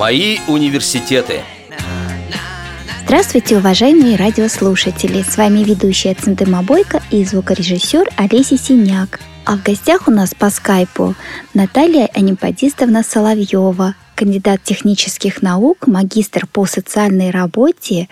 Мои университеты. Здравствуйте, уважаемые радиослушатели! С вами ведущая Центыма Бойко и звукорежиссер Олеся Синяк. А в гостях у нас по скайпу Наталья Анимпадистовна Соловьева, кандидат технических наук, магистр по социальной работе,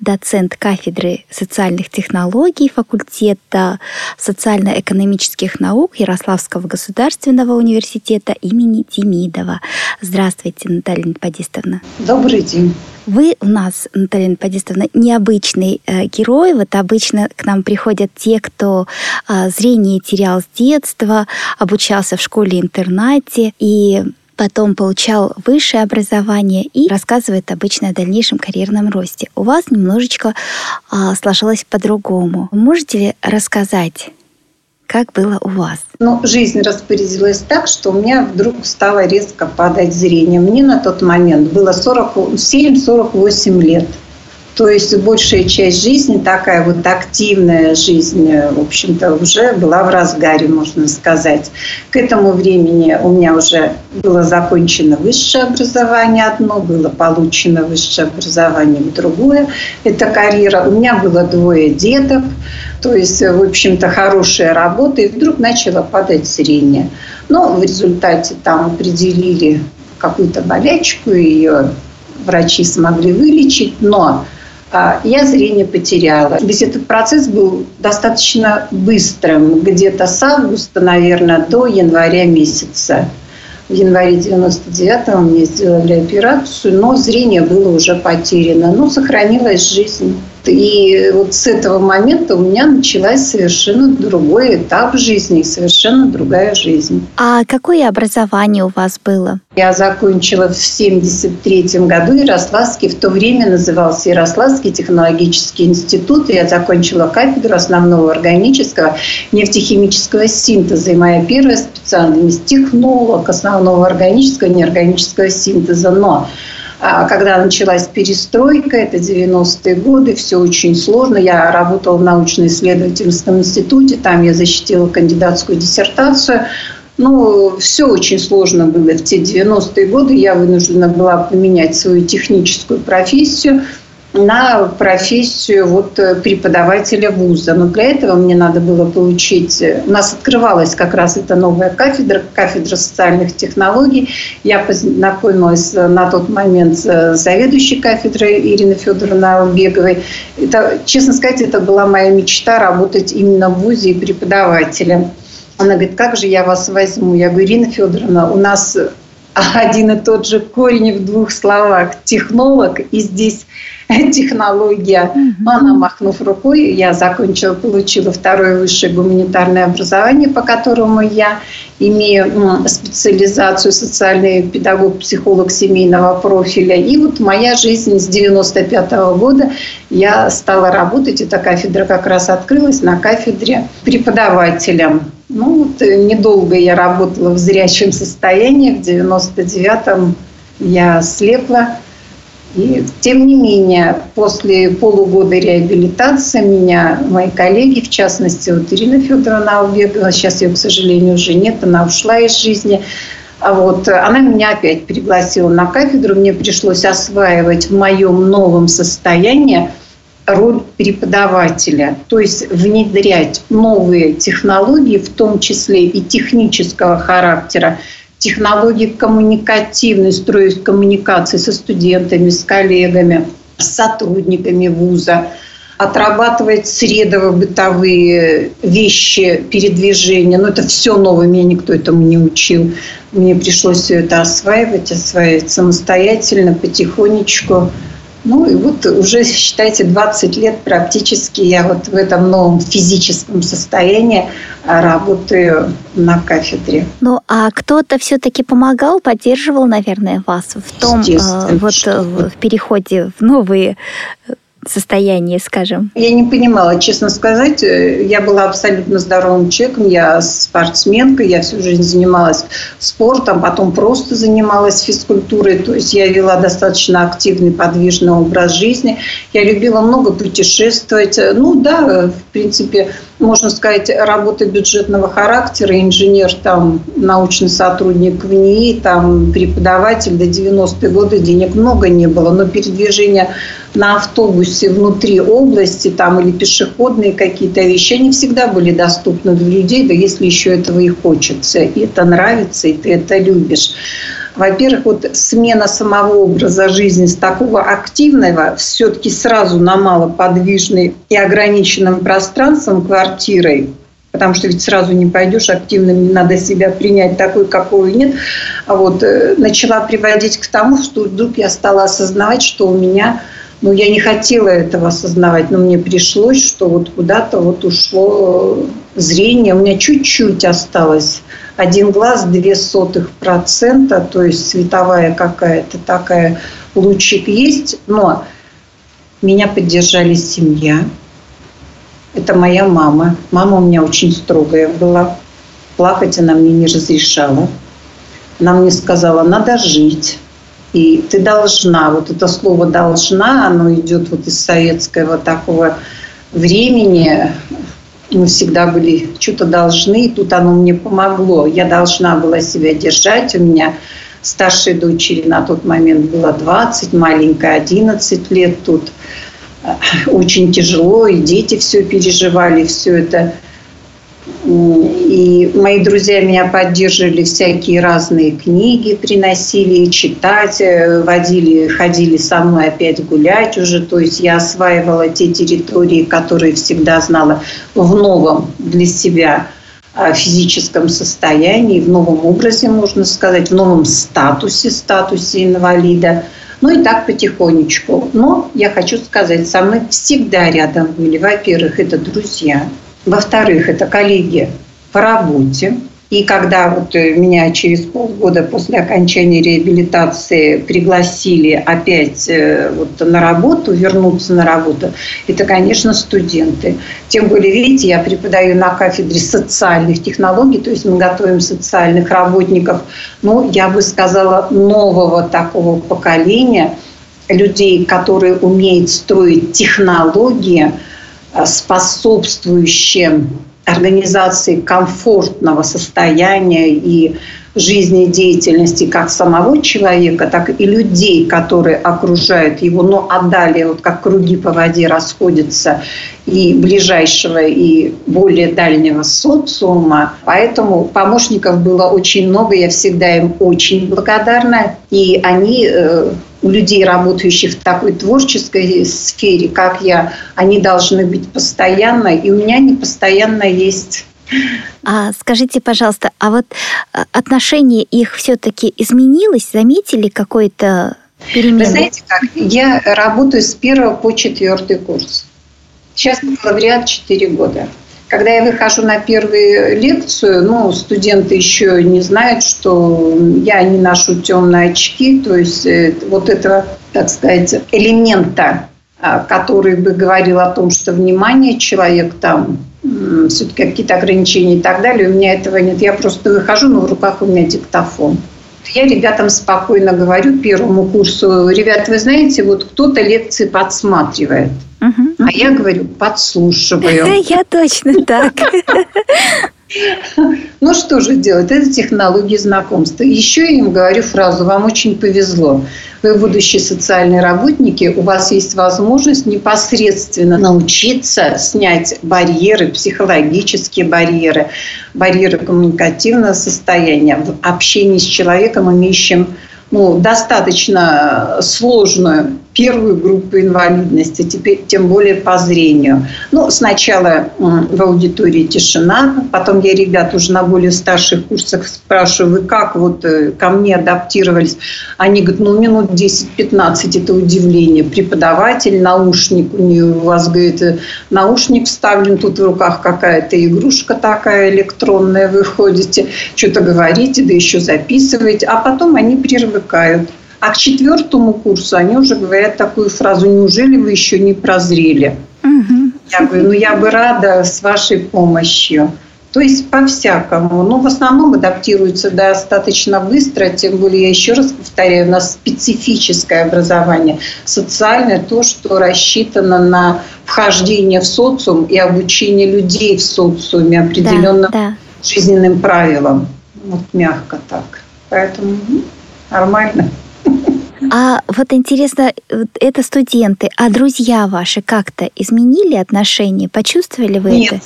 доцент кафедры социальных технологий факультета социально-экономических наук Ярославского государственного университета имени Демидова. Здравствуйте, Наталья Нападистовна. Добрый день. Вы у нас, Наталья Нападистовна, необычный э, герой. Вот обычно к нам приходят те, кто э, зрение терял с детства, обучался в школе-интернате и потом получал высшее образование и рассказывает обычно о дальнейшем карьерном росте. У вас немножечко а, сложилось по-другому. Можете ли рассказать, как было у вас? Ну, жизнь распорядилась так, что у меня вдруг стало резко падать зрение. Мне на тот момент было 47-48 лет. То есть большая часть жизни, такая вот активная жизнь, в общем-то, уже была в разгаре, можно сказать. К этому времени у меня уже было закончено высшее образование одно, было получено высшее образование другое. Это карьера. У меня было двое деток, то есть, в общем-то, хорошая работа, и вдруг начало падать зрение. Но в результате там определили какую-то болячку, ее врачи смогли вылечить, но я зрение потеряла. Весь этот процесс был достаточно быстрым, где-то с августа, наверное, до января месяца. В январе 99-го мне сделали операцию, но зрение было уже потеряно, но сохранилась жизнь. И вот с этого момента у меня началась совершенно другой этап жизни, совершенно другая жизнь. А какое образование у вас было? Я закончила в 1973 году Ярославский, в то время назывался Ярославский технологический институт. Я закончила кафедру основного органического нефтехимического синтеза. И моя первая специальность – технолог основного органического и неорганического синтеза. Но когда началась перестройка, это 90-е годы, все очень сложно. Я работала в научно-исследовательском институте, там я защитила кандидатскую диссертацию. Ну, все очень сложно было в те 90-е годы. Я вынуждена была поменять свою техническую профессию – на профессию вот э, преподавателя вуза. Но для этого мне надо было получить... Э, у нас открывалась как раз эта новая кафедра, кафедра социальных технологий. Я познакомилась э, на тот момент с заведующей кафедрой Ириной Федоровной Албеговой. Это, честно сказать, это была моя мечта работать именно в вузе и преподавателем. Она говорит, как же я вас возьму? Я говорю, Ирина Федоровна, у нас один и тот же корень в двух словах. Технолог, и здесь технология. Mm-hmm. Она, махнув рукой, я закончила, получила второе высшее гуманитарное образование, по которому я имею специализацию социальный педагог, психолог семейного профиля. И вот моя жизнь с 95 -го года я стала работать, эта кафедра как раз открылась на кафедре преподавателя. Ну, вот э, недолго я работала в зрячем состоянии. В 99-м я слепла. И тем не менее, после полугода реабилитации меня мои коллеги, в частности, вот Ирина Федоровна Албегова, сейчас ее, к сожалению, уже нет, она ушла из жизни, а вот она меня опять пригласила на кафедру, мне пришлось осваивать в моем новом состоянии роль преподавателя, то есть внедрять новые технологии, в том числе и технического характера, технологии коммуникативной, строить коммуникации со студентами, с коллегами, с сотрудниками вуза, отрабатывать средово-бытовые вещи, передвижения. Но это все новое, меня никто этому не учил. Мне пришлось все это осваивать, осваивать самостоятельно, потихонечку. Ну и вот уже, считайте, 20 лет практически я вот в этом новом физическом состоянии работаю на кафедре. Ну а кто-то все-таки помогал, поддерживал, наверное, вас в том, э, вот э, в переходе в новые состоянии, скажем? Я не понимала, честно сказать. Э, я была абсолютно здоровым человеком. Я спортсменка, я всю жизнь занималась спортом, потом просто занималась физкультурой. То есть я вела достаточно активный, подвижный образ жизни. Я любила много путешествовать. Ну да, в принципе, можно сказать, работа бюджетного характера, инженер, там, научный сотрудник в НИИ, там, преподаватель до 90-е годы, денег много не было, но передвижение на автобусе внутри области там, или пешеходные какие-то вещи, они всегда были доступны для людей, да если еще этого и хочется, и это нравится, и ты это любишь. Во-первых, вот смена самого образа жизни с такого активного все-таки сразу на малоподвижный и ограниченным пространством квартирой, потому что ведь сразу не пойдешь активным, не надо себя принять такой, какой нет. А вот э, начала приводить к тому, что вдруг я стала осознавать, что у меня ну, я не хотела этого осознавать, но мне пришлось, что вот куда-то вот ушло зрение. У меня чуть-чуть осталось один глаз две сотых процента, то есть световая какая-то такая лучик есть, но меня поддержали семья. Это моя мама. Мама у меня очень строгая была. Плакать она мне не разрешала. Она мне сказала, надо жить. И ты должна, вот это слово «должна», оно идет вот из советского такого времени, мы всегда были что-то должны, и тут оно мне помогло. Я должна была себя держать. У меня старшей дочери на тот момент было 20, маленькая 11 лет. Тут э, очень тяжело, и дети все переживали, все это – и мои друзья меня поддерживали, всякие разные книги приносили читать, э, водили, ходили со мной опять гулять уже. То есть я осваивала те территории, которые всегда знала в новом для себя а, физическом состоянии, в новом образе, можно сказать, в новом статусе, статусе инвалида. Ну и так потихонечку. Но я хочу сказать, со мной всегда рядом были, во-первых, это друзья, во-вторых, это коллеги по работе. И когда вот э, меня через полгода после окончания реабилитации пригласили опять э, вот на работу, вернуться на работу, это, конечно, студенты. Тем более, видите, я преподаю на кафедре социальных технологий, то есть мы готовим социальных работников, ну, я бы сказала, нового такого поколения людей, которые умеют строить технологии – Э, способствующие организации комфортного состояния и жизнедеятельности как самого человека, так и людей, которые окружают его, но а далее вот как круги по воде расходятся и ближайшего, и более дальнего социума. Поэтому помощников было очень много, я всегда им очень благодарна. И они э, у людей, работающих в такой творческой сфере, как я, они должны быть постоянно, и у меня они постоянно есть. А скажите, пожалуйста, а вот э, отношение их все-таки изменилось? Заметили какой-то перемены? Вы знаете как? Я работаю с первого по четвертый курс. Сейчас бакалавриат 4 года. Когда я выхожу на первую лекцию, ну, студенты еще не знают, что я не ношу темные очки, то есть э, вот этого, так сказать, элемента, а, который бы говорил о том, что внимание человек там все-таки какие-то ограничения и так далее. У меня этого нет. Я просто выхожу, но в руках у меня диктофон. Я ребятам спокойно говорю первому курсу, ребят, вы знаете, вот кто-то лекции подсматривает. Я говорю, подслушиваю. Я точно так. Ну что же делать? Это технологии знакомства. Еще я им говорю фразу, вам очень повезло. Вы будущие социальные работники, у вас есть возможность непосредственно научиться снять барьеры, психологические барьеры, барьеры коммуникативного состояния в общении с человеком, имеющим ну, достаточно сложную первую группу инвалидности, теперь тем более по зрению. Ну, сначала в аудитории тишина, потом я ребят уже на более старших курсах спрашиваю, вы как вот э, ко мне адаптировались? Они говорят, ну, минут 10-15 это удивление. Преподаватель, наушник у нее, у вас, говорит, э, наушник вставлен, тут в руках какая-то игрушка такая электронная, вы ходите, что-то говорите, да еще записываете, а потом они привыкают. А к четвертому курсу они уже говорят такую фразу, неужели вы еще не прозрели? Угу. Я говорю, ну я бы рада с вашей помощью. То есть по-всякому. Но в основном адаптируется достаточно быстро, тем более, я еще раз повторяю, у нас специфическое образование, социальное, то, что рассчитано на вхождение в социум и обучение людей в социуме определенным да, да. жизненным правилам. Вот мягко так. Поэтому ну, нормально. А вот интересно, это студенты, а друзья ваши как-то изменили отношения? Почувствовали вы Нет. это?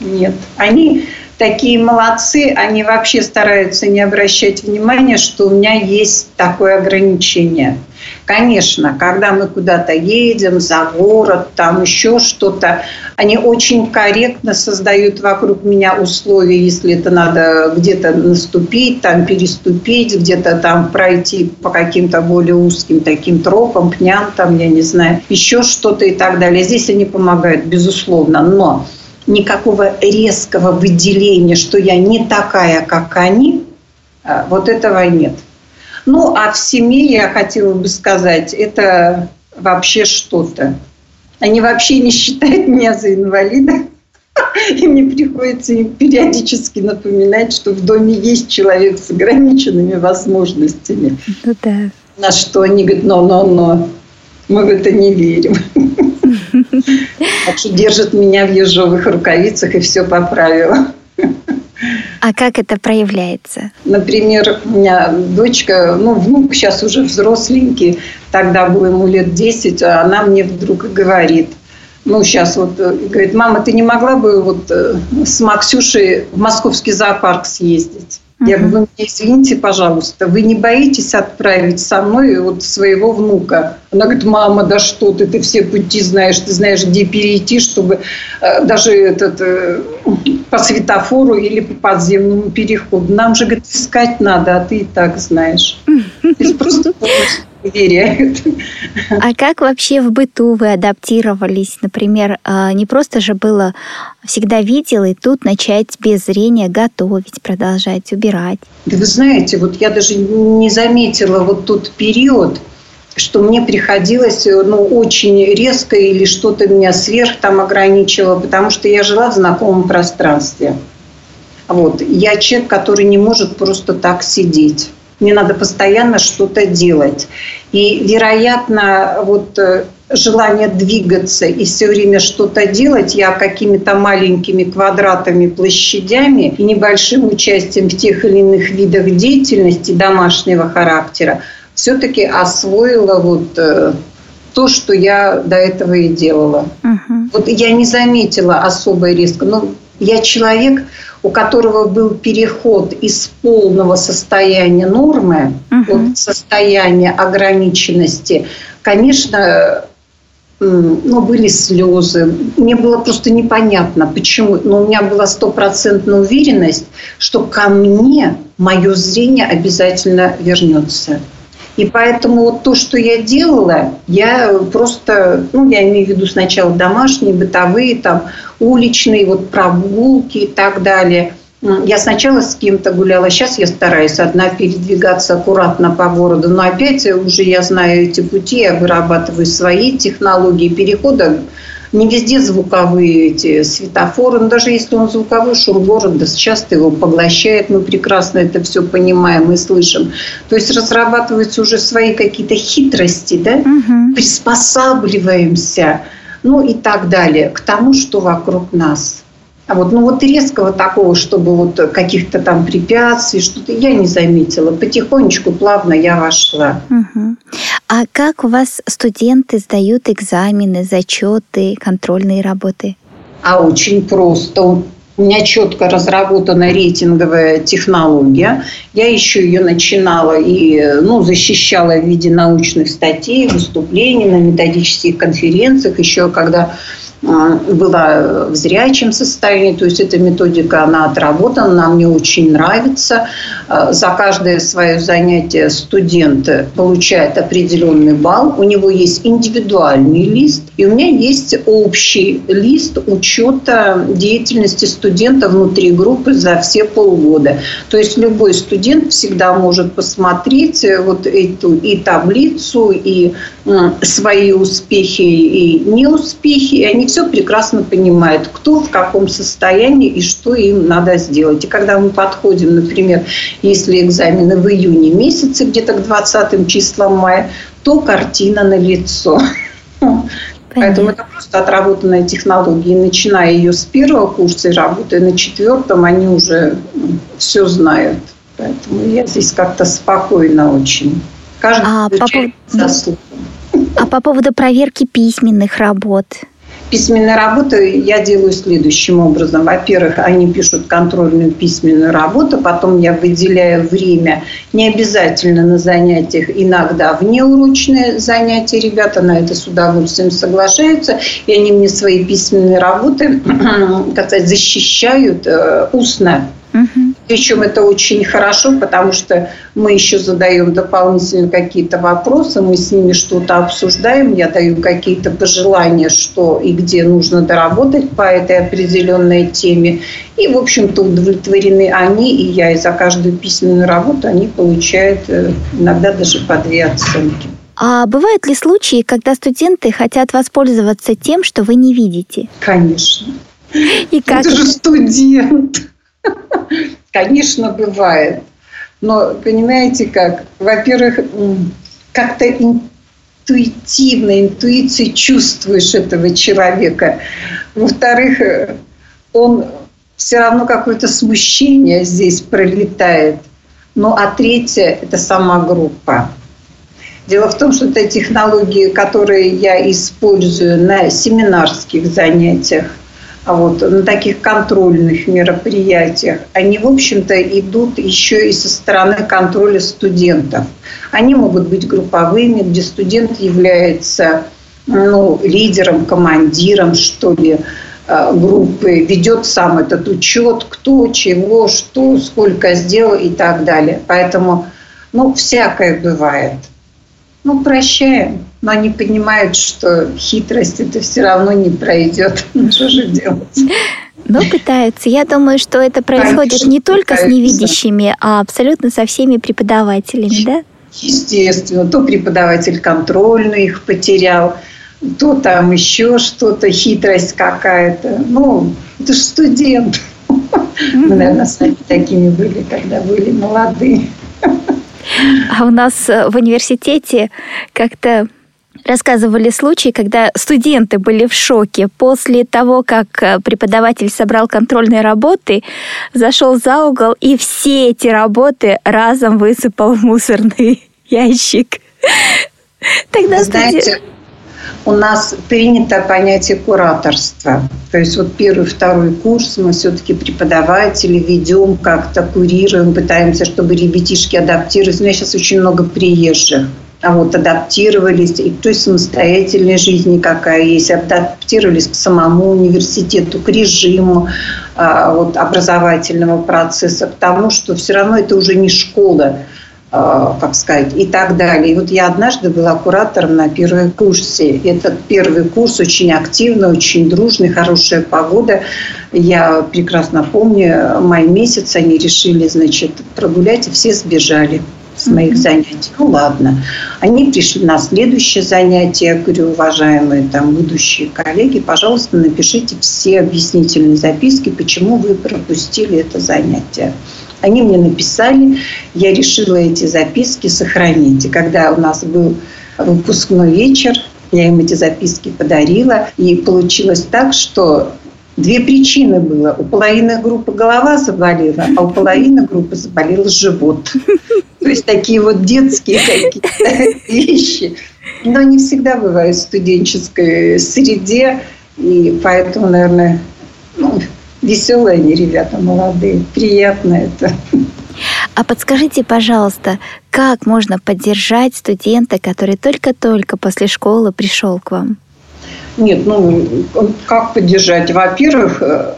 Нет. Они такие молодцы, они вообще стараются не обращать внимания, что у меня есть такое ограничение. Конечно, когда мы куда-то едем, за город, там еще что-то, они очень корректно создают вокруг меня условия, если это надо где-то наступить, там переступить, где-то там пройти по каким-то более узким таким тропам, пням, там, я не знаю, еще что-то и так далее. Здесь они помогают, безусловно, но никакого резкого выделения, что я не такая, как они, а, вот этого нет. Ну, а в семье, я хотела бы сказать, это вообще что-то. Они вообще не считают меня за инвалида. И мне приходится им периодически напоминать, что в доме есть человек с ограниченными возможностями. Ну да. На что они говорят, но-но-но, мы в это не верим. Так что держит меня в ежовых рукавицах и все поправила. А как это проявляется? Например, у меня дочка, ну, внук сейчас уже взросленький, тогда было ему лет 10, а она мне вдруг говорит, ну, сейчас вот, э, говорит, мама, ты не могла бы вот э, с Максюшей в московский зоопарк съездить? Я говорю, вы меня извините, пожалуйста, вы не боитесь отправить со мной вот своего внука? Она говорит, мама, да что ты, ты все пути знаешь, ты знаешь, где перейти, чтобы э, даже этот, э, по светофору или по подземному переходу. Нам же, говорит, искать надо, а ты и так знаешь. То есть просто доверяют. А как вообще в быту вы адаптировались? Например, а, не просто же было всегда видел, и тут начать без зрения готовить, продолжать, убирать. Да вы знаете, вот я даже не заметила вот тот период, что мне приходилось ну, очень резко или что-то меня сверх там ограничивало, потому что я жила в знакомом пространстве. Вот. Я человек, который не может просто так сидеть. Мне надо постоянно что-то делать. И, вероятно, вот э, желание двигаться и все время что-то делать, я какими-то маленькими квадратами, площадями и небольшим участием в тех или иных видах деятельности домашнего характера все-таки освоила вот э, то, что я до этого и делала. Uh-huh. Вот я не заметила особо резко. Но я человек, у которого был переход из полного состояния нормы, uh-huh. вот состояния ограниченности, конечно, ну, были слезы. Мне было просто непонятно, почему. Но у меня была стопроцентная уверенность, что ко мне мое зрение обязательно вернется. И поэтому вот то, что я делала, я просто, ну, я имею в виду сначала домашние, бытовые, там, уличные, вот прогулки и так далее. Я сначала с кем-то гуляла, сейчас я стараюсь одна передвигаться аккуратно по городу, но опять уже я знаю эти пути, я вырабатываю свои технологии перехода не везде звуковые эти светофоры, но даже если он звуковой, шум города часто его поглощает, мы прекрасно это все понимаем и слышим. То есть разрабатываются уже свои какие-то хитрости, да, угу. приспосабливаемся, ну и так далее, к тому, что вокруг нас. А вот, ну вот резкого такого, чтобы вот каких-то там препятствий, что-то я не заметила. Потихонечку, плавно я вошла. Угу. А как у вас студенты сдают экзамены, зачеты, контрольные работы? А очень просто. У меня четко разработана рейтинговая технология. Я еще ее начинала и ну, защищала в виде научных статей, выступлений на методических конференциях, еще когда была в зрячем состоянии, то есть эта методика, она отработана, она мне очень нравится. Э, за каждое свое занятие студент получает определенный балл. У него есть индивидуальный лист, и у меня есть общий лист учета деятельности студента внутри группы за все полгода. То есть любой студент всегда может посмотреть вот эту и таблицу, и свои успехи и неуспехи, и они все прекрасно понимают, кто в каком состоянии и что им надо сделать. И когда мы подходим, например, если экзамены в июне месяце, где-то к 20 числам мая, то картина на лицо. Поэтому это просто отработанная технология. И начиная ее с первого курса и работая на четвертом, они уже все знают. Поэтому я здесь как-то спокойно очень. Каждый а, по поводу... А по поводу проверки письменных работ? Письменные работы я делаю следующим образом. Во-первых, они пишут контрольную письменную работу, потом я выделяю время, не обязательно на занятиях, иногда внеурочные занятия. Ребята на это с удовольствием соглашаются, и они мне свои письменные работы, как сказать, защищают э, устно. Причем это очень хорошо, потому что мы еще задаем дополнительно какие-то вопросы, мы с ними что-то обсуждаем, я даю какие-то пожелания, что и где нужно доработать по этой определенной теме. И, в общем-то, удовлетворены они, и я, и за каждую письменную работу они получают э, иногда даже по две оценки. А бывают ли случаи, когда студенты хотят воспользоваться тем, что вы не видите? Конечно. И как... Это же студент. Конечно, бывает. Но понимаете как? Во-первых, как-то интуитивно, интуицией чувствуешь этого человека. Во-вторых, он все равно какое-то смущение здесь пролетает. Ну, а третье – это сама группа. Дело в том, что это технологии, которые я использую на семинарских занятиях – вот, на таких контрольных мероприятиях, они, в общем-то, идут еще и со стороны контроля студентов. Они могут быть групповыми, где студент является ну, лидером, командиром, что ли, э, группы, ведет сам этот учет, кто, чего, что, сколько сделал и так далее. Поэтому, ну, всякое бывает. Ну, прощаем но они понимают, что хитрость это все равно не пройдет. Ну, что же делать? Но пытаются. Я думаю, что это происходит Конечно, не только пытаются. с невидящими, а абсолютно со всеми преподавателями, да? Естественно. То преподаватель контрольный их потерял, то там еще что-то, хитрость какая-то. Ну, это же студент. Мы, наверное, с вами такими были, когда были молодые. А у нас в университете как-то рассказывали случаи, когда студенты были в шоке после того, как э, преподаватель собрал контрольные работы, зашел за угол и все эти работы разом высыпал в мусорный ящик. Тогда Знаете, у нас принято понятие кураторства. То есть вот первый, второй курс мы все-таки преподаватели ведем как-то, курируем, пытаемся, чтобы ребятишки адаптировались. У меня сейчас очень много приезжих вот адаптировались и к той самостоятельной жизни, какая есть, адаптировались к самому университету, к режиму а, вот, образовательного процесса, к тому, что все равно это уже не школа, а, как сказать, и так далее. И вот я однажды была куратором на первом курсе. Этот первый курс очень активный, очень дружный, хорошая погода. Я прекрасно помню, май месяц они решили, значит, прогулять, и все сбежали с моих занятий. Ну ладно. Они пришли на следующее занятие. Я говорю, уважаемые там будущие коллеги, пожалуйста, напишите все объяснительные записки, почему вы пропустили это занятие. Они мне написали, я решила эти записки сохранить. И когда у нас был выпускной вечер, я им эти записки подарила. И получилось так, что Две причины было. У половины группы голова заболела, а у половины группы заболел живот. То есть такие вот детские какие-то вещи. Но не всегда бывают в студенческой среде. И поэтому, наверное, ну, веселые они ребята, молодые. Приятно это. А подскажите, пожалуйста, как можно поддержать студента, который только-только после школы пришел к вам? Нет, ну как поддержать? Во-первых, э,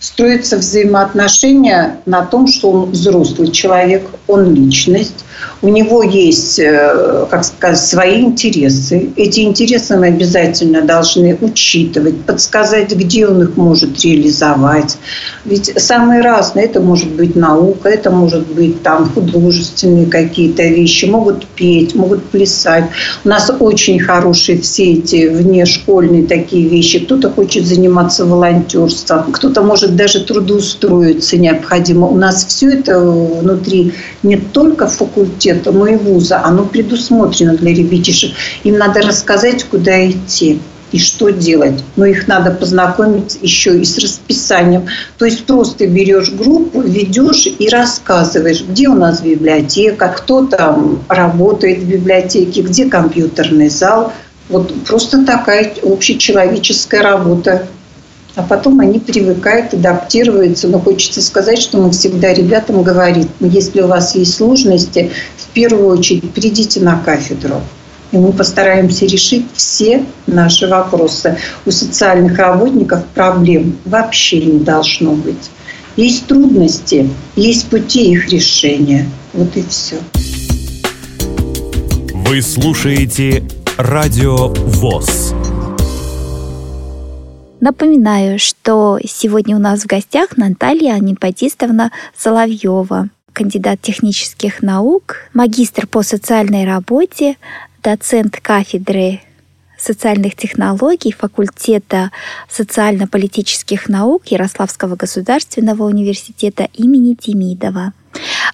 строятся взаимоотношения на том, что он взрослый человек, он личность, у него есть, э, как сказать, свои интересы. Эти интересы мы обязательно должны учитывать, подсказать, где он их может реализовать. Ведь самые разные. Это может быть наука, это может быть там художественные какие-то вещи. Могут петь, могут плясать. У нас очень хорошие все эти внешкольные такие вещи. Кто-то хочет заниматься волонтерством, кто-то может даже трудоустроиться необходимо. У нас все это внутри не только факультета, но и вуза. Оно предусмотрено для ребятишек. Им надо рассказать, куда идти и что делать. Но их надо познакомить еще и с расписанием. То есть просто берешь группу, ведешь и рассказываешь, где у нас библиотека, кто там работает в библиотеке, где компьютерный зал. Вот просто такая общечеловеческая работа. А потом они привыкают, адаптируются. Но хочется сказать, что мы всегда ребятам говорим, если у вас есть сложности, в первую очередь придите на кафедру и мы постараемся решить все наши вопросы. У социальных работников проблем вообще не должно быть. Есть трудности, есть пути их решения. Вот и все. Вы слушаете Радио ВОЗ. Напоминаю, что сегодня у нас в гостях Наталья Анипатистовна Соловьева, кандидат технических наук, магистр по социальной работе, доцент кафедры социальных технологий факультета социально-политических наук Ярославского государственного университета имени Демидова.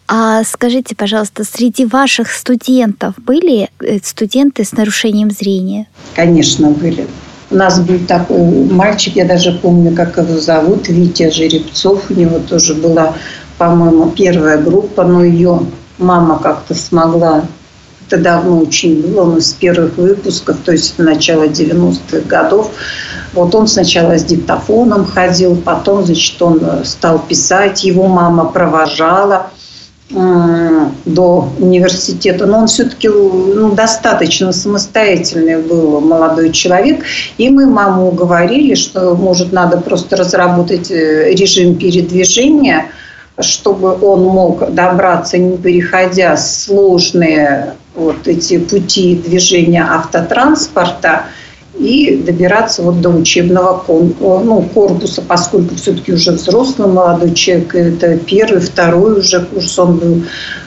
А скажите, пожалуйста, среди ваших студентов были э, студенты с нарушением зрения? Конечно, были. У нас был такой мальчик, я даже помню, как его зовут, Витя Жеребцов. У него тоже была, по-моему, первая группа, но ее мама как-то смогла это давно очень было, он из первых выпусков, то есть начало 90-х годов. Вот он сначала с диктофоном ходил, потом, значит, он стал писать, его мама провожала до университета, но он все-таки ну, достаточно самостоятельный был молодой человек, и мы маму уговорили, что, может, надо просто разработать э, режим передвижения, чтобы он мог добраться, не переходя сложные вот эти пути движения автотранспорта и добираться вот до учебного ну, корпуса, поскольку все-таки уже взрослый молодой человек, это первый, второй уже курс он был.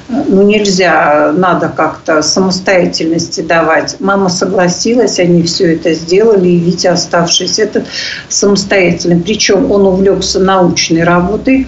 Ну, нельзя, надо как-то самостоятельности давать. Мама согласилась, они все это сделали, и Витя, оставшись этот, самостоятельно. Причем он увлекся научной работой,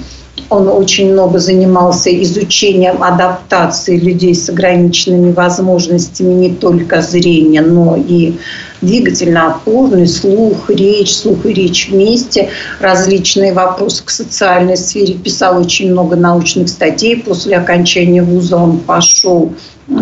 он очень много занимался изучением адаптации людей с ограниченными возможностями не только зрения, но и двигательно-опорный, слух, речь, слух и речь вместе, различные вопросы к социальной сфере. Писал очень много научных статей. После окончания вуза он пошел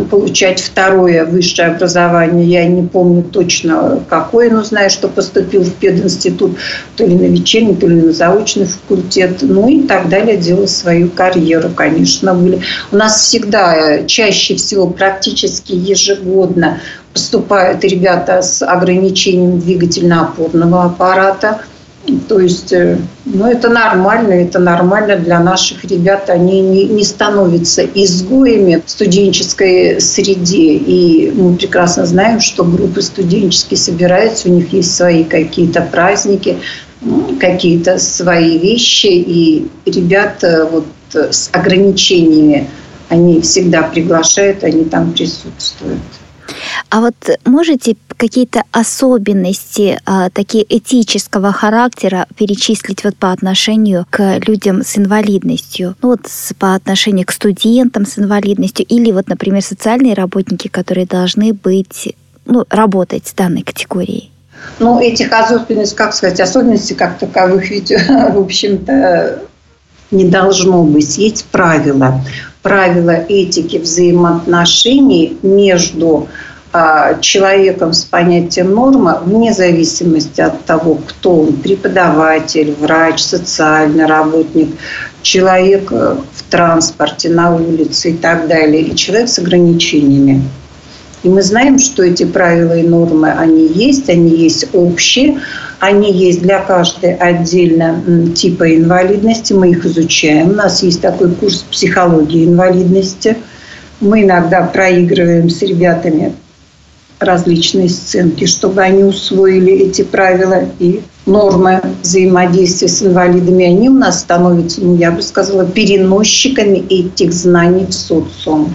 получать второе высшее образование. Я не помню точно какое, но знаю, что поступил в пединститут то ли на вечерний, то ли на заочный факультет. Ну и так далее, делал свою карьеру, конечно, были. У нас всегда, чаще всего, практически ежегодно поступают ребята с ограничением двигательно-опорного аппарата – то есть, э, ну, это нормально, это нормально для наших ребят. Они не, не становятся изгоями в студенческой среде. И мы прекрасно знаем, что группы студенческие собираются, у них есть свои какие-то праздники, какие-то свои вещи. И ребята вот с ограничениями, они всегда приглашают, они там присутствуют. А вот можете какие-то особенности а, такие этического характера перечислить вот по отношению к людям с инвалидностью? Ну вот по отношению к студентам с инвалидностью или вот, например, социальные работники, которые должны быть, ну, работать с данной категорией? Ну, этих особенностей, как сказать, особенностей как таковых ведь, в общем-то, не должно быть. Есть правила. Правила этики взаимоотношений между человеком с понятием норма вне зависимости от того, кто он, преподаватель, врач, социальный работник, человек э, в транспорте, на улице и так далее, и человек с ограничениями. И мы знаем, что эти правила и нормы, они есть, они есть общие, они есть для каждой отдельно типа инвалидности, мы их изучаем. У нас есть такой курс психологии инвалидности. Мы иногда проигрываем с ребятами различные сценки, чтобы они усвоили эти правила и нормы взаимодействия с инвалидами, они у нас становятся, ну, я бы сказала, переносчиками этих знаний в социум.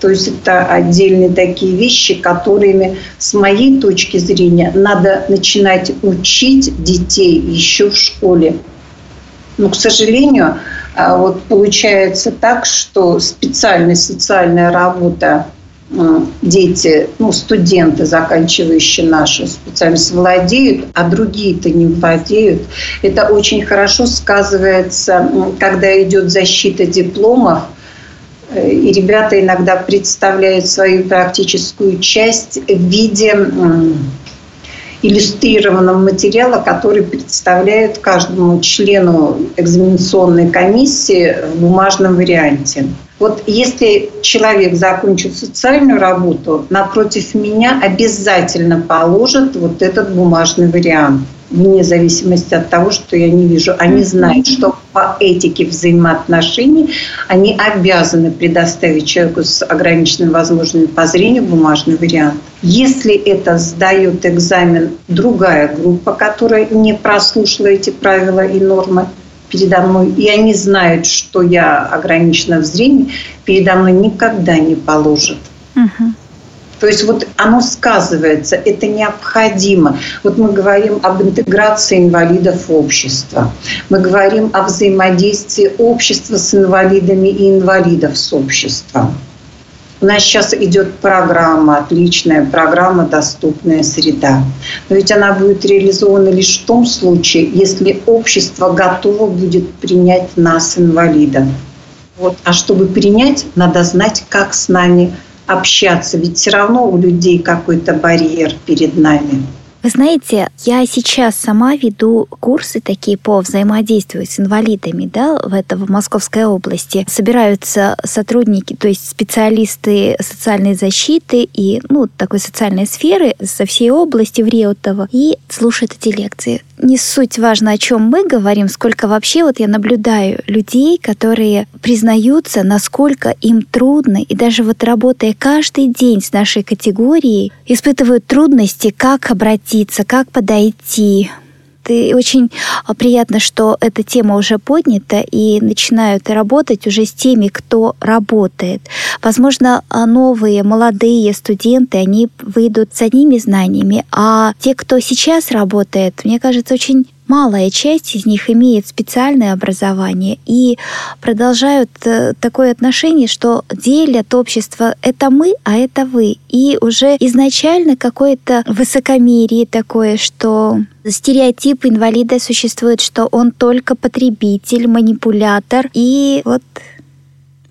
То есть это отдельные такие вещи, которыми, с моей точки зрения, надо начинать учить детей еще в школе. Но, к сожалению, а, вот получается так, что специальная социальная работа дети, ну, студенты, заканчивающие нашу специальность, владеют, а другие-то не владеют. Это очень хорошо сказывается, когда идет защита дипломов, э, и ребята иногда представляют свою практическую часть в виде иллюстрированного материала, который представляет каждому члену экзаменационной комиссии в бумажном варианте. Вот если человек закончит социальную работу, напротив меня обязательно положат вот этот бумажный вариант вне зависимости от того, что я не вижу. Они знают, что по этике взаимоотношений они обязаны предоставить человеку с ограниченными возможностями по зрению бумажный вариант. Если это сдает экзамен другая группа, которая не прослушала эти правила и нормы, передо мной, и они знают, что я ограничена в зрении, передо мной никогда не положат. Угу. То есть вот оно сказывается, это необходимо. Вот мы говорим об интеграции инвалидов в общество. Мы говорим о взаимодействии общества с инвалидами и инвалидов с обществом. У нас сейчас идет программа, отличная программа «Доступная среда». Но ведь она будет реализована лишь в том случае, если общество готово будет принять нас, инвалидов. Вот. А чтобы принять, надо знать, как с нами общаться. Ведь все равно у людей какой-то барьер перед нами. Вы знаете, я сейчас сама веду курсы такие по взаимодействию с инвалидами, да, в это в Московской области. Собираются сотрудники, то есть специалисты социальной защиты и, ну, такой социальной сферы со всей области в Реутово и слушают эти лекции не суть важно, о чем мы говорим, сколько вообще вот я наблюдаю людей, которые признаются, насколько им трудно, и даже вот работая каждый день с нашей категорией, испытывают трудности, как обратиться, как подойти, и очень а, приятно, что эта тема уже поднята и начинают работать уже с теми, кто работает. Возможно, а, новые молодые студенты, они выйдут с одними знаниями, а те, кто сейчас работает, мне кажется, очень малая часть из них имеет специальное образование и продолжают э, такое отношение, что делят общество «это мы, а это вы». И уже изначально какое-то высокомерие такое, что стереотип инвалида существует, что он только потребитель, манипулятор. И вот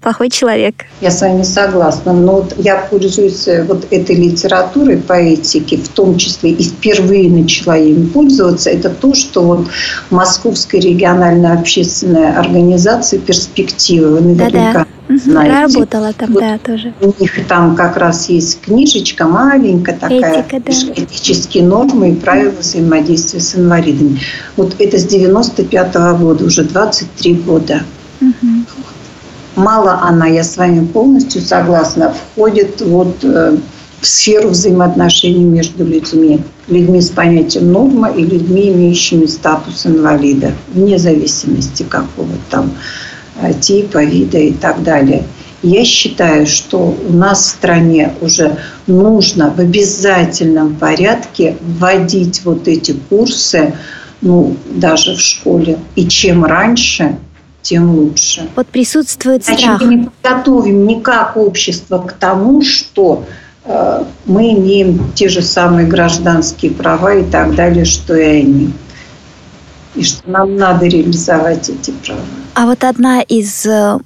плохой человек. Я с вами согласна. Но вот я пользуюсь э, вот этой литературой по этике, в том числе и впервые начала им пользоваться. Это то, что вот Московская региональная общественная организация «Перспективы», вы наверняка Да-да. знаете. Работала там, вот да, тоже. У них там как раз есть книжечка маленькая такая, Этика, да. этические нормы и правила взаимодействия с инвалидами. Вот это с 95 -го года, уже 23 года. Угу мало она, я с вами полностью согласна, входит вот э, в сферу взаимоотношений между людьми. Людьми с понятием норма и людьми, имеющими статус инвалида, вне зависимости какого там э, типа, вида и так далее. Я считаю, что у нас в стране уже нужно в обязательном порядке вводить вот эти курсы, ну, даже в школе. И чем раньше, тем лучше. Вот присутствует Значит, страх. мы не подготовим никак общество к тому, что э, мы имеем те же самые гражданские права и так далее, что и они. И что нам надо реализовать эти права. А вот одна из э,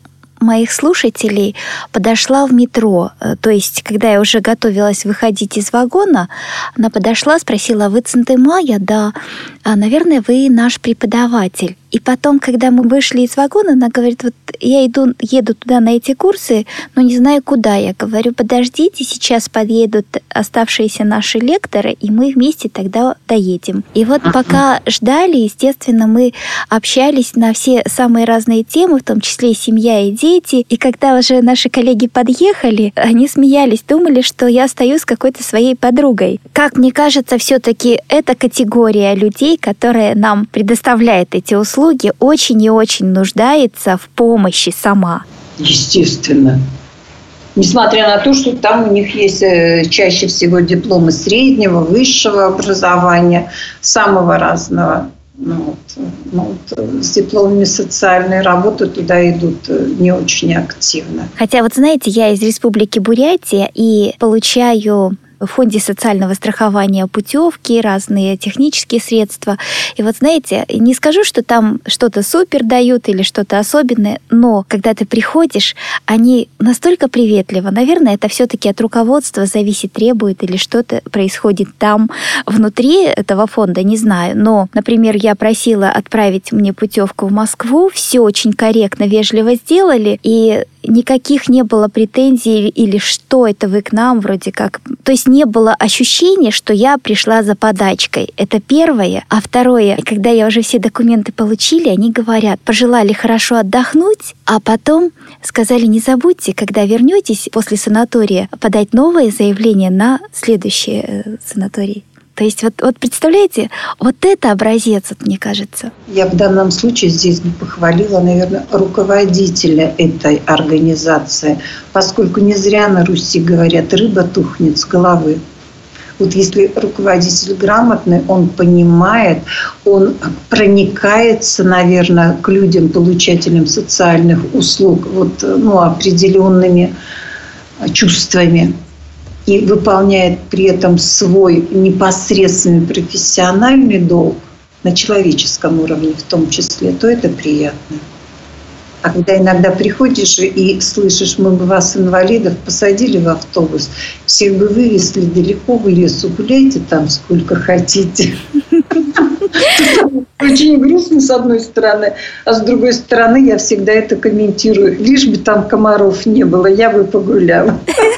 моих слушателей подошла в метро. Э, то есть, когда я уже готовилась выходить из вагона, она подошла, спросила, вы Центыма? Я, да. А, наверное, вы наш преподаватель. И потом, когда мы вышли из вагона, она говорит, вот я иду, еду туда на эти курсы, но не знаю куда. Я говорю, подождите, сейчас подъедут оставшиеся наши лекторы, и мы вместе тогда доедем. И вот пока ждали, естественно, мы общались на все самые разные темы, в том числе и семья, и дети. И когда уже наши коллеги подъехали, они смеялись, думали, что я стою с какой-то своей подругой. Как мне кажется, все-таки эта категория людей, которая нам предоставляет эти услуги, очень и очень нуждается в помощи сама. Естественно. Несмотря на то, что там у них есть э, чаще всего дипломы среднего, высшего образования, самого разного. Ну, вот, ну, вот, с дипломами социальной работы туда идут э, не очень активно. Хотя вот знаете, я из Республики Бурятия и получаю в фонде социального страхования путевки, разные технические средства. И вот знаете, не скажу, что там что-то супер дают или что-то особенное, но когда ты приходишь, они настолько приветливо. Наверное, это все-таки от руководства зависит, требует или что-то происходит там внутри этого фонда, не знаю. Но, например, я просила отправить мне путевку в Москву, все очень корректно, вежливо сделали, и никаких не было претензий или что это вы к нам вроде как. То есть не было ощущения, что я пришла за подачкой. Это первое. А второе, когда я уже все документы получили, они говорят, пожелали хорошо отдохнуть, а потом сказали, не забудьте, когда вернетесь после санатория, подать новое заявление на следующий э, санаторий. То есть вот, вот представляете, вот это образец, вот, мне кажется. Я в данном случае здесь бы похвалила, наверное, руководителя этой организации, поскольку не зря на Руси говорят, рыба тухнет с головы. Вот если руководитель грамотный, он понимает, он проникается, наверное, к людям, получателям социальных услуг, вот, ну, определенными чувствами и выполняет при этом свой непосредственный профессиональный долг на человеческом уровне в том числе, то это приятно. А когда иногда приходишь и слышишь, мы бы вас, инвалидов, посадили в автобус, всех бы вывезли далеко в лесу, гуляйте там сколько хотите. Очень грустно, с одной стороны, а с другой стороны, я всегда это комментирую. Лишь бы там комаров не было, я бы погуляла.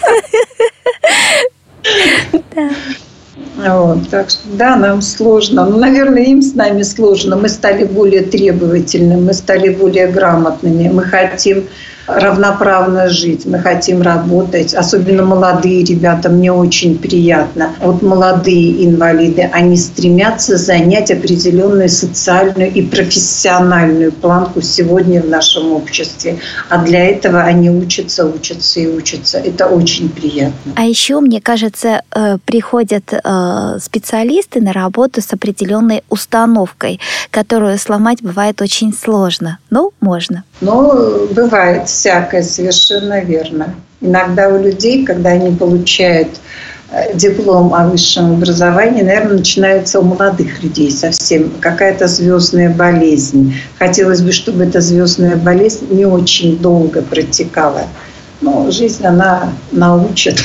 Вот, так что да, нам сложно. Ну, наверное, им с нами сложно. Мы стали более требовательными, мы стали более грамотными. Мы хотим равноправно жить, мы хотим работать. Особенно молодые ребята, мне очень приятно. Вот молодые инвалиды, они стремятся занять определенную социальную и профессиональную планку сегодня в нашем обществе. А для этого они учатся, учатся и учатся. Это очень приятно. А еще, мне кажется, э, приходят э, специалисты на работу с определенной установкой, которую сломать бывает очень сложно. Ну, можно. Ну, бывает всякое, совершенно верно. Иногда у людей, когда они получают э, диплом о высшем образовании, наверное, начинается у молодых людей совсем какая-то звездная болезнь. Хотелось бы, чтобы эта звездная болезнь не очень долго протекала. Но жизнь, она научит.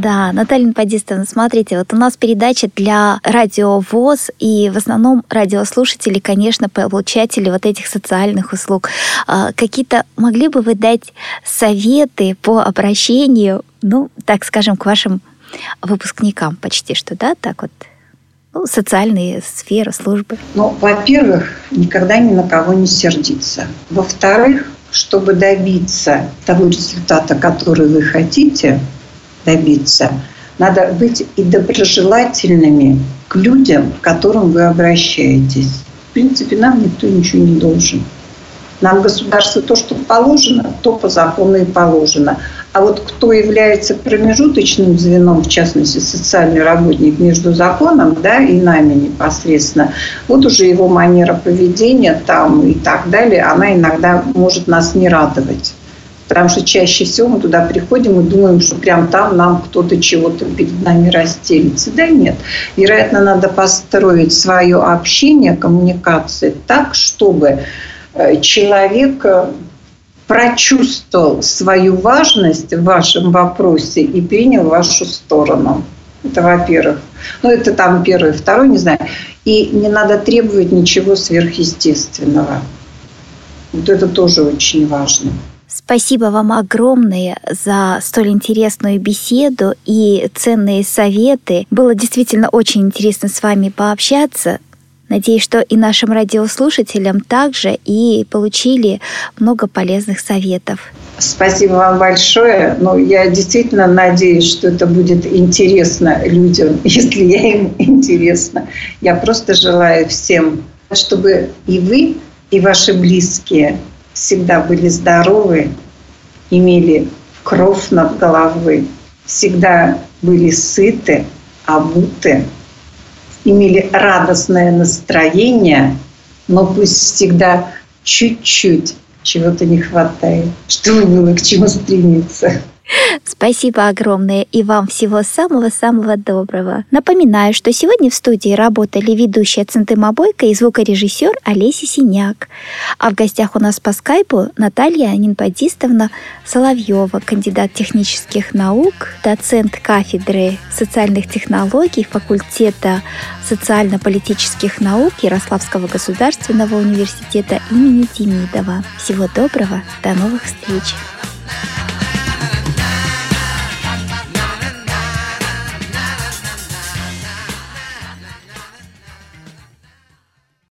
Да, Наталья Нападистовна, смотрите, вот у нас передача для радио ВОЗ, и в основном радиослушатели, конечно, получатели вот этих социальных услуг. А, какие-то могли бы вы дать советы по обращению, ну, так скажем, к вашим выпускникам почти что, да, так вот, ну, социальные сферы, службы? Ну, во-первых, никогда ни на кого не сердиться. Во-вторых, чтобы добиться того результата, который вы хотите, добиться. Надо быть и доброжелательными к людям, к которым вы обращаетесь. В принципе, нам никто ничего не должен. Нам государство то, что положено, то по закону и положено. А вот кто является промежуточным звеном, в частности, социальный работник между законом да, и нами непосредственно, вот уже его манера поведения там и так далее, она иногда может нас не радовать. Потому что чаще всего мы туда приходим и думаем, что прям там нам кто-то чего-то перед нами расстелится. Да нет. Вероятно, надо построить свое общение, коммуникации так, чтобы э, человек э, прочувствовал свою важность в вашем вопросе и принял вашу сторону. Это во-первых. Ну, это там первый, второй, не знаю. И не надо требовать ничего сверхъестественного. Вот это тоже очень важно. Спасибо вам огромное за столь интересную беседу и ценные советы. Было действительно очень интересно с вами пообщаться. Надеюсь, что и нашим радиослушателям также и получили много полезных советов. Спасибо вам большое. Ну, я действительно надеюсь, что это будет интересно людям, если я им интересна. Я просто желаю всем, чтобы и вы, и ваши близкие всегда были здоровы, имели кровь над головой, всегда были сыты, обуты, имели радостное настроение, но пусть всегда чуть-чуть чего-то не хватает, чтобы было к чему стремиться. Спасибо огромное и вам всего самого-самого доброго. Напоминаю, что сегодня в студии работали ведущая Центыма Бойко и звукорежиссер Олеся Синяк. А в гостях у нас по скайпу Наталья Нинпадистовна Соловьева, кандидат технических наук, доцент кафедры социальных технологий факультета социально-политических наук Ярославского государственного университета имени Демидова. Всего доброго, до новых встреч!